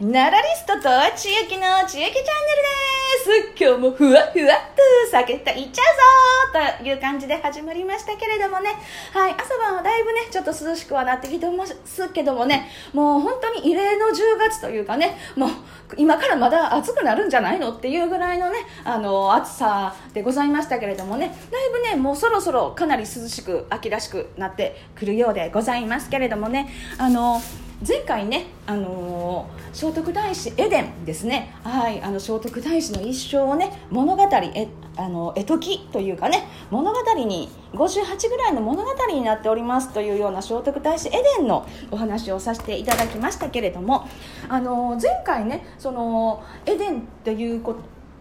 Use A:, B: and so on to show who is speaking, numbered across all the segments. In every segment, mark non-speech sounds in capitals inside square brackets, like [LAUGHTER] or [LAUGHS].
A: ナラリストと千秋の千秋チャンネルです。今日もふわふわっと酒といっちゃうぞという感じで始まりましたけれどもね。はい朝晩はだいぶねちょっと涼しくはなってきてますけどもね。もう本当に異例の10月というかね。もう今からまだ暑くなるんじゃないのっていうぐらいのねあの暑さでございましたけれどもね。だいぶねもうそろそろかなり涼しく秋らしくなってくるようでございますけれどもね。あの前回ね、あのー、聖徳太子エデンですね、はい、あの聖徳太子の一生をね物語えあの絵解きというかね物語に58ぐらいの物語になっておりますというような聖徳太子エデンのお話をさせていただきましたけれども、あのー、前回ねそのエデンという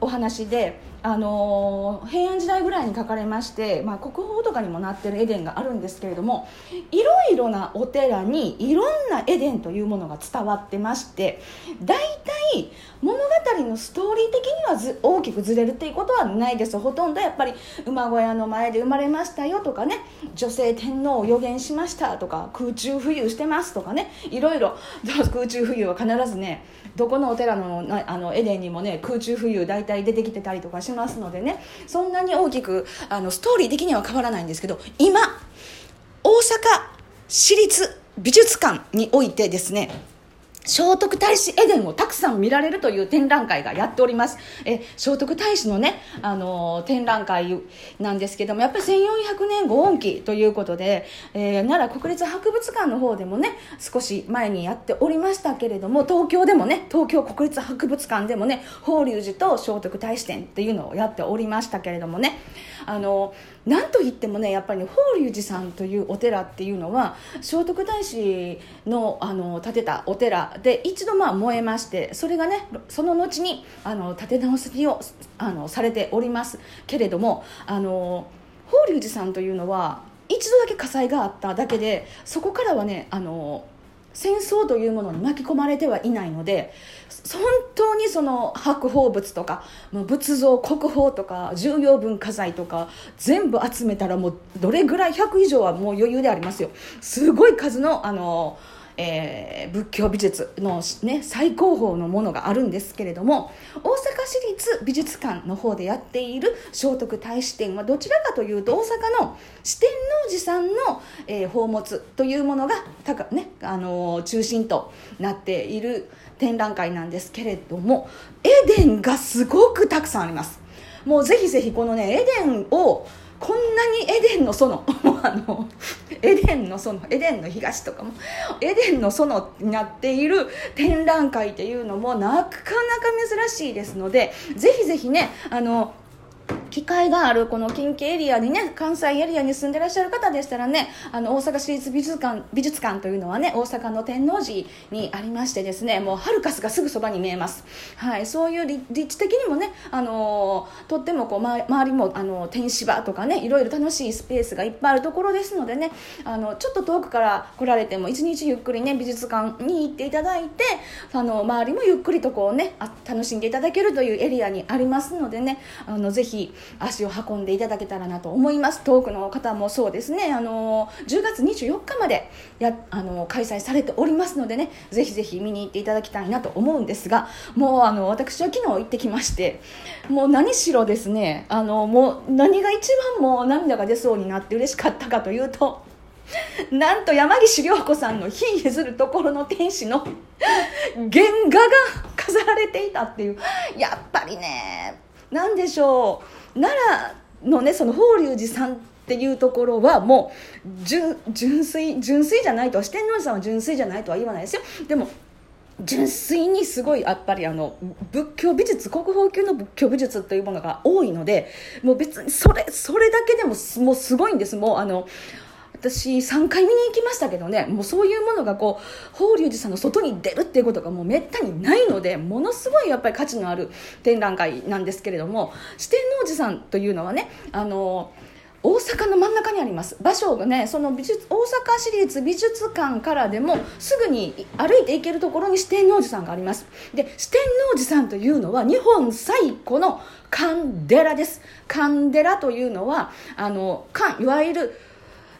A: お話であの平安時代ぐらいに書かれまして、まあ、国宝とかにもなってるエデンがあるんですけれどもいろいろなお寺にいろんなエデンというものが伝わってまして大体物語のストーリー的にはず大きくずれるっていうことはないです。ほとんどやっぱり馬小屋の前で生まれましたよとかね女性天皇を予言しましたとか空中浮遊してますとかねいろいろ [LAUGHS] 空中浮遊は必ずねどこのお寺のあのエデンにもね空中浮遊大体出てきてたりとかします。ますのでねそんなに大きくあのストーリー的には変わらないんですけど今大阪市立美術館においてですね聖徳太子エデンをたくさん見られるという展覧会がやっております。え、聖徳太子のね、あのー、展覧会なんですけども、やっぱり1400年ご恩期ということで、えー、奈良国立博物館の方でもね、少し前にやっておりましたけれども、東京でもね、東京国立博物館でもね、法隆寺と聖徳太子展っていうのをやっておりましたけれどもね、あのー何といってもねやっぱり、ね、法隆寺さんというお寺っていうのは聖徳太子のあの建てたお寺で一度まあ燃えましてそれがねその後にあの建て直しをあのされております。けれどもあの法隆寺さんというのは一度だけ火災があっただけでそこからはねあの戦争というものに巻き込まれてはいないので本当にその白宝物とか仏像国宝とか重要文化財とか全部集めたらもうどれぐらい100以上はもう余裕でありますよ。すごい数のあのえー、仏教美術の、ね、最高峰のものがあるんですけれども大阪市立美術館の方でやっている聖徳太子展はどちらかというと大阪の四天王寺さんの、えー、宝物というものがたか、ねあのー、中心となっている展覧会なんですけれどもエデンがすごくたくさんあります。もうぜひぜひこのねエデンをこんなにエデンの園。[LAUGHS] あのエデンの園。エデンの東とかも。エデンの園になっている展覧会っていうのもなかなか珍しいですのでぜひぜひねあの機会があるこの近畿エリアにね関西エリアに住んでらっしゃる方でしたらねあの大阪市立美術館美術館というのはね大阪の天王寺にありましてですねもうハルカスがすぐそばに見えます、はい、そういう立地的にもね、あのとってもこう、ま、周りもあの天芝とかねいろいろ楽しいスペースがいっぱいあるところですのでねあのちょっと遠くから来られても一日ゆっくりね美術館に行っていただいてあの周りもゆっくりとこうね楽しんでいただけるというエリアにありますのでねあのぜひ足を運んでいただけたらなと思います。遠くの方もそうですね。あの10月24日までやあの開催されておりますのでね。ぜひぜひ見に行っていただきたいなと思うんですがもうあの私は昨日行ってきましてもう何しろですねあのもう何が一番もう涙が出そうになって嬉しかったかというとなんと山岸涼子さんの火譲るところの天使の [LAUGHS] 原画が飾られていたっていうやっぱりね何でしょう。奈良のねその法隆寺さんっていうところはもう純純粋純粋じゃないとは四天王寺さんは純粋じゃないとは言わないですよ。でも純粋にすごいやっぱりあの仏教美術国宝級の仏教美術というものが多いのでもう別にそれそれだけでももうすごいんです。もうあの私3回見に行きましたけどねもうそういうものがこう法隆寺さんの外に出るっていうことがもうめったにないのでものすごいやっぱり価値のある展覧会なんですけれども四天王寺さんというのはねあの大阪の真ん中にあります。場所がねその美術大阪市立美術館からでもすぐに歩いて行けるところに四天王寺さんがあります。で四天王寺さんというのは日本最古の禅寺です。禅寺というのはあのいわゆる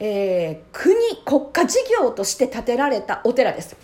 A: えー、国国家事業として建てられたお寺です。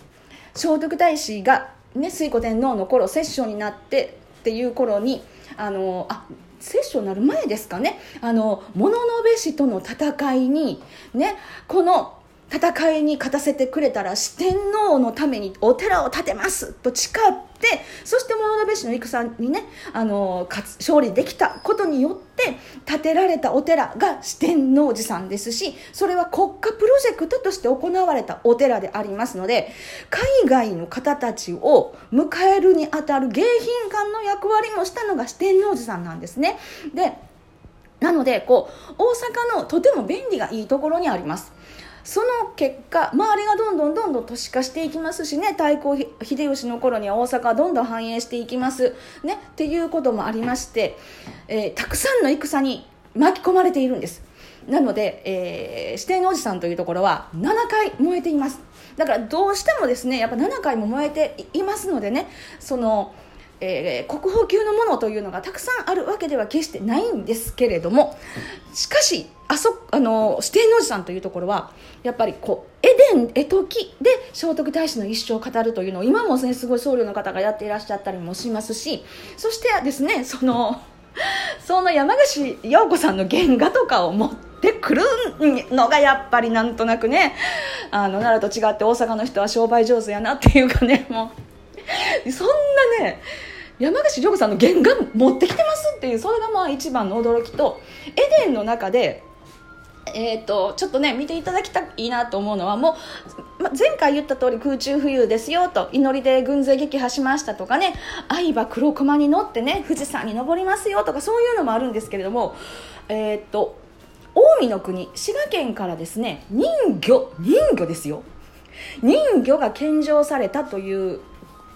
A: 聖徳太子がね、推古天皇の頃摂政になってっていう頃にあのあ摂政になる前ですかね。あの物部氏との戦いにねこの戦いに勝たせてくれたら四天王のためにお寺を建てますと誓ってそして物部氏の戦にねあの勝利できたことによって建てられたお寺が四天王寺さんですしそれは国家プロジェクトとして行われたお寺でありますので海外の方たちを迎えるにあたる迎賓館の役割もしたのが四天王寺さんなんですね。でなのでこう大阪のとても便利がいいところにありますその結果周りがどんどんどんどん都市化していきますしね太閤秀吉の頃には大阪はどんどん繁栄していきます、ね、っていうこともありまして、えー、たくさんの戦に巻き込まれているんです。なので、えー、四天王寺さんというところは7回燃えています。だからどうしてもですねやっぱ7回も燃えていますのでねそのえー、国宝級のものというのがたくさんあるわけでは決してないんですけれどもしかしあそあの四天王寺さんというところはやっぱりこうエデン絵解きで聖徳太子の一生を語るというのを今もねすごい僧侶の方がやっていらっしゃったりもしますしそしてですねその [LAUGHS] その山口陽子さんの原画とかを持ってくるのがやっぱりなんとなくねあの奈良と違って大阪の人は商売上手やなっていうかねもう [LAUGHS] そんなね山口涼子さんの原画持ってきてますっていうそれがまあ一番の驚きとエデンの中でえーと、ちょっとね見ていただきたいなと思うのはもう、ま、前回言った通り空中浮遊ですよと祈りで軍勢撃破しましたとかね愛馬黒駒に乗ってね富士山に登りますよとかそういうのもあるんですけれどもえっ、ー、と近江の国滋賀県からですね人魚人魚ですよ。人魚が献上されたという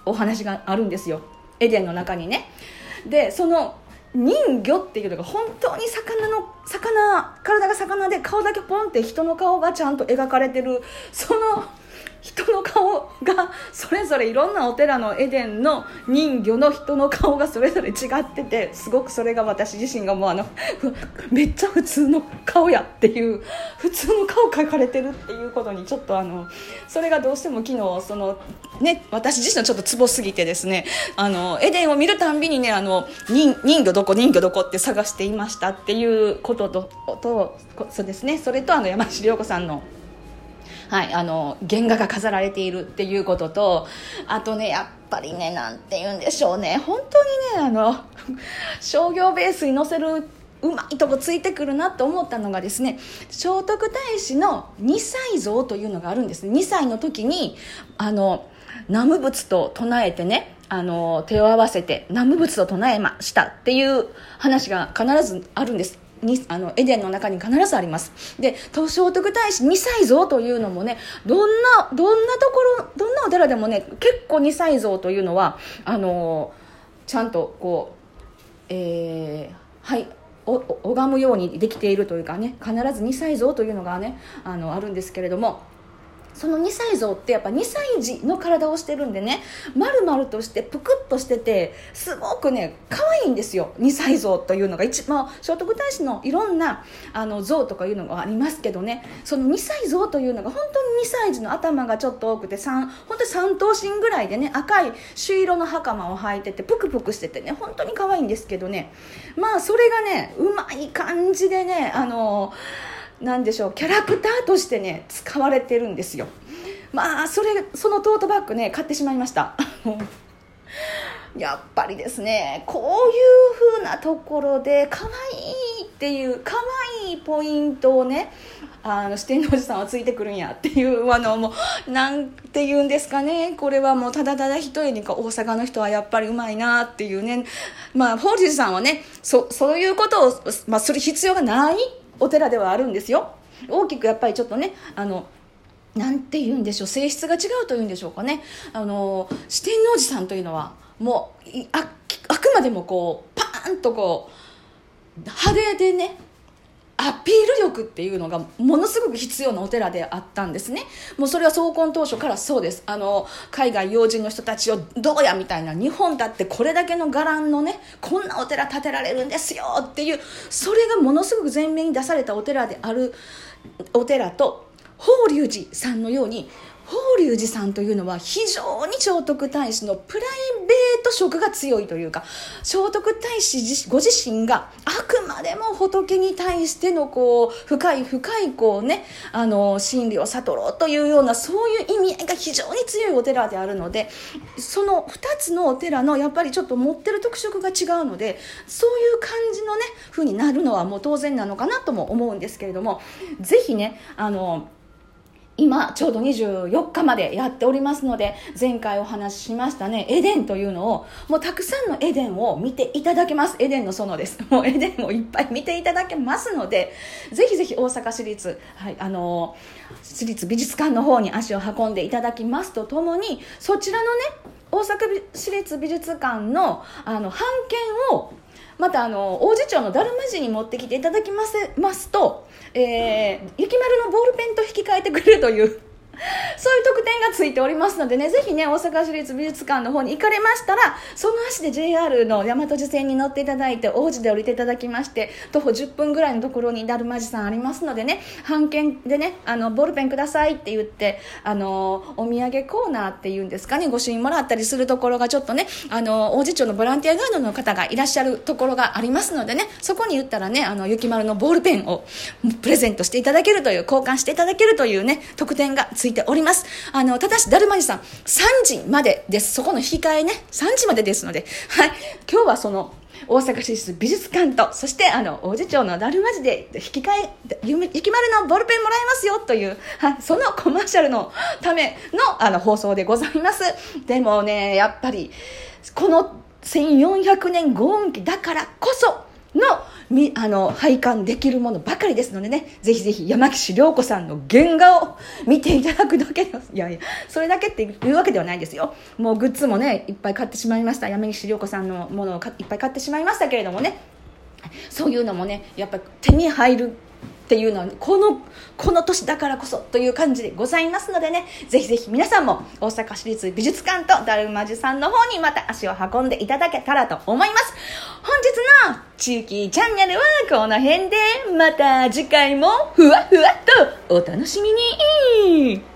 A: お話があるんですよ。エデンの中にね。でその人魚っていうのが本当に魚の魚体が魚で顔だけポンって人の顔がちゃんと描かれてるその人の顔がそれぞれいろんなお寺のエデンの人魚の人の顔がそれぞれ違っててすごくそれが私自身がもうあの [LAUGHS] めっちゃ普通の顔やっていう普通の顔描かれてるっていうことにちょっとあのそれがどうしても昨日そのね私自身はちょっとツボすぎてですねあのエデンを見るたんびにねあの人人魚どこ人魚どこって探していましたっていうことととそうですね。それとあの山下涼子さんのはい、あの原画が飾られているっていうこととあとねやっぱりねなんて言うんでしょうね。本当にねあの [LAUGHS] 商業ベースに載せるうまいとこついてくるなと思ったのがですね聖徳太子の2歳像というのがあるんです2歳の時にあの南無仏と唱えてねあの手を合わせて南無仏と唱えましたっていう話が必ずあるんです。にあのエデンの中に必ずあります。で聖徳太子2歳像というのもねどんなどんなところどんなお寺でもね結構2歳像というのはあのちゃんとこうえー、はい拝むようにできているというかね必ず2歳像というのがねあのあるんですけれどもその2歳像ってやっぱ2歳児の体をしてるんでね丸々としてぷくっとしててすごくね可愛いんですよ。2歳像というのが一、まあ、聖徳太子のいろんなあの像とかいうのがありますけどね。その2歳像というのが本当に2歳児の頭がちょっと多くて3本当に3頭身ぐらいでね赤い朱色の袴を履いててぷくぷくしててね本当に可愛いんですけどね。まあそれがねうまい感じでねあの何でしょうキャラクターとしてね使われてるんですよ。まあそれそのトートバッグね買ってしまいました。[LAUGHS] やっぱりですねこういう風なところで可愛いっていう可愛いポイントをねあの四天王寺さんはついてくるんやっていうあのもうなんて言うんですかねこれはもうただただ一重にか大阪の人はやっぱりうまいなっていうね。まあ法事さんはねそそういうことを、まあ、する必要がないお寺ではあるんですよ。大きくやっぱりちょっとねあのなんて言うんでしょう性質が違うというんでしょうかね。あの四天王寺さんというのはもうあくまでもこうパーンとこう派手でねアピール力っていうのがものすごく必要なお寺であったんですね。もうそれは創建当初からそうです。あの海外要人の人たちをどうやみたいな日本だってこれだけの伽藍のねこんなお寺建てられるんですよっていうそれがものすごく前面に出されたお寺であるお寺と法隆寺さんのように法隆寺さんというのは非常に聖徳太子のプライベート色が強いというか聖徳太子ご自身があくまでも仏に対してのこう深い深いこうねあの真理を悟ろうというようなそういう意味合いが非常に強いお寺であるのでその2つのお寺のやっぱりちょっと持ってる特色が違うのでそういう感じのね風になるのはもう当然なのかなとも思うんですけれどもぜひねあの今ちょうど24日までやっておりますので前回お話ししましたねエデンというのをもうたくさんのエデンを見ていただけます。エデンの園です。[LAUGHS] もうエデンをいっぱい見ていただけますのでぜひぜひ大阪市立、はいあの市立美術館の方に足を運んでいただきますとともにそちらのね大阪市立美術館のあの版権をまたあの王子町のダルマ寺に持ってきていただきますますと、えー、雪丸のボールペンとという。そういう特典がついておりますのでね、ぜひね、大阪市立美術館の方に行かれましたら、その足で JR の大和路線に乗っていただいて、王子で降りていただきまして、徒歩10分ぐらいのところにだるまじさんありますのでね、半券でね、あの、ボールペンくださいって言って、あの、お土産コーナーっていうんですかね、ご朱印もらったりするところがちょっとね、あの、王子町のボランティアガードの方がいらっしゃるところがありますのでね、そこに言ったらね、あの、雪丸のボールペンをプレゼントしていただけるという、交換していただけるというね、特典がついております。あの、ただし、だるまじさん、3時までです。そこの引き換えね、3時までですので、はい。今日はその、大阪市立美術館と、そしてあの、王子町のだるまじで引き換え、雪丸のボールペンもらえますよという、はい、そのコマーシャルのためのあの放送でございます。でもね、やっぱり、この1400年ご恩期だからこその、みあの拝観できるものばかりですのでねぜひぜひ山岸涼子さんの原画を見ていただくだけのいやいやそれだけっていうわけではないですよ。もうグッズもねいっぱい買ってしまいました。山岸涼子さんのものをいっぱい買ってしまいましたけれどもね。そういうのもねやっぱ手に入るっていうのはこのこの年だからこそという感じでございますのでねぜひぜひ皆さんも大阪市立美術館とダルマジさんの方にまた足を運んでいただけたらと思います。本日の地域チャンネルはこの辺で。また次回もふわふわっとお楽しみに。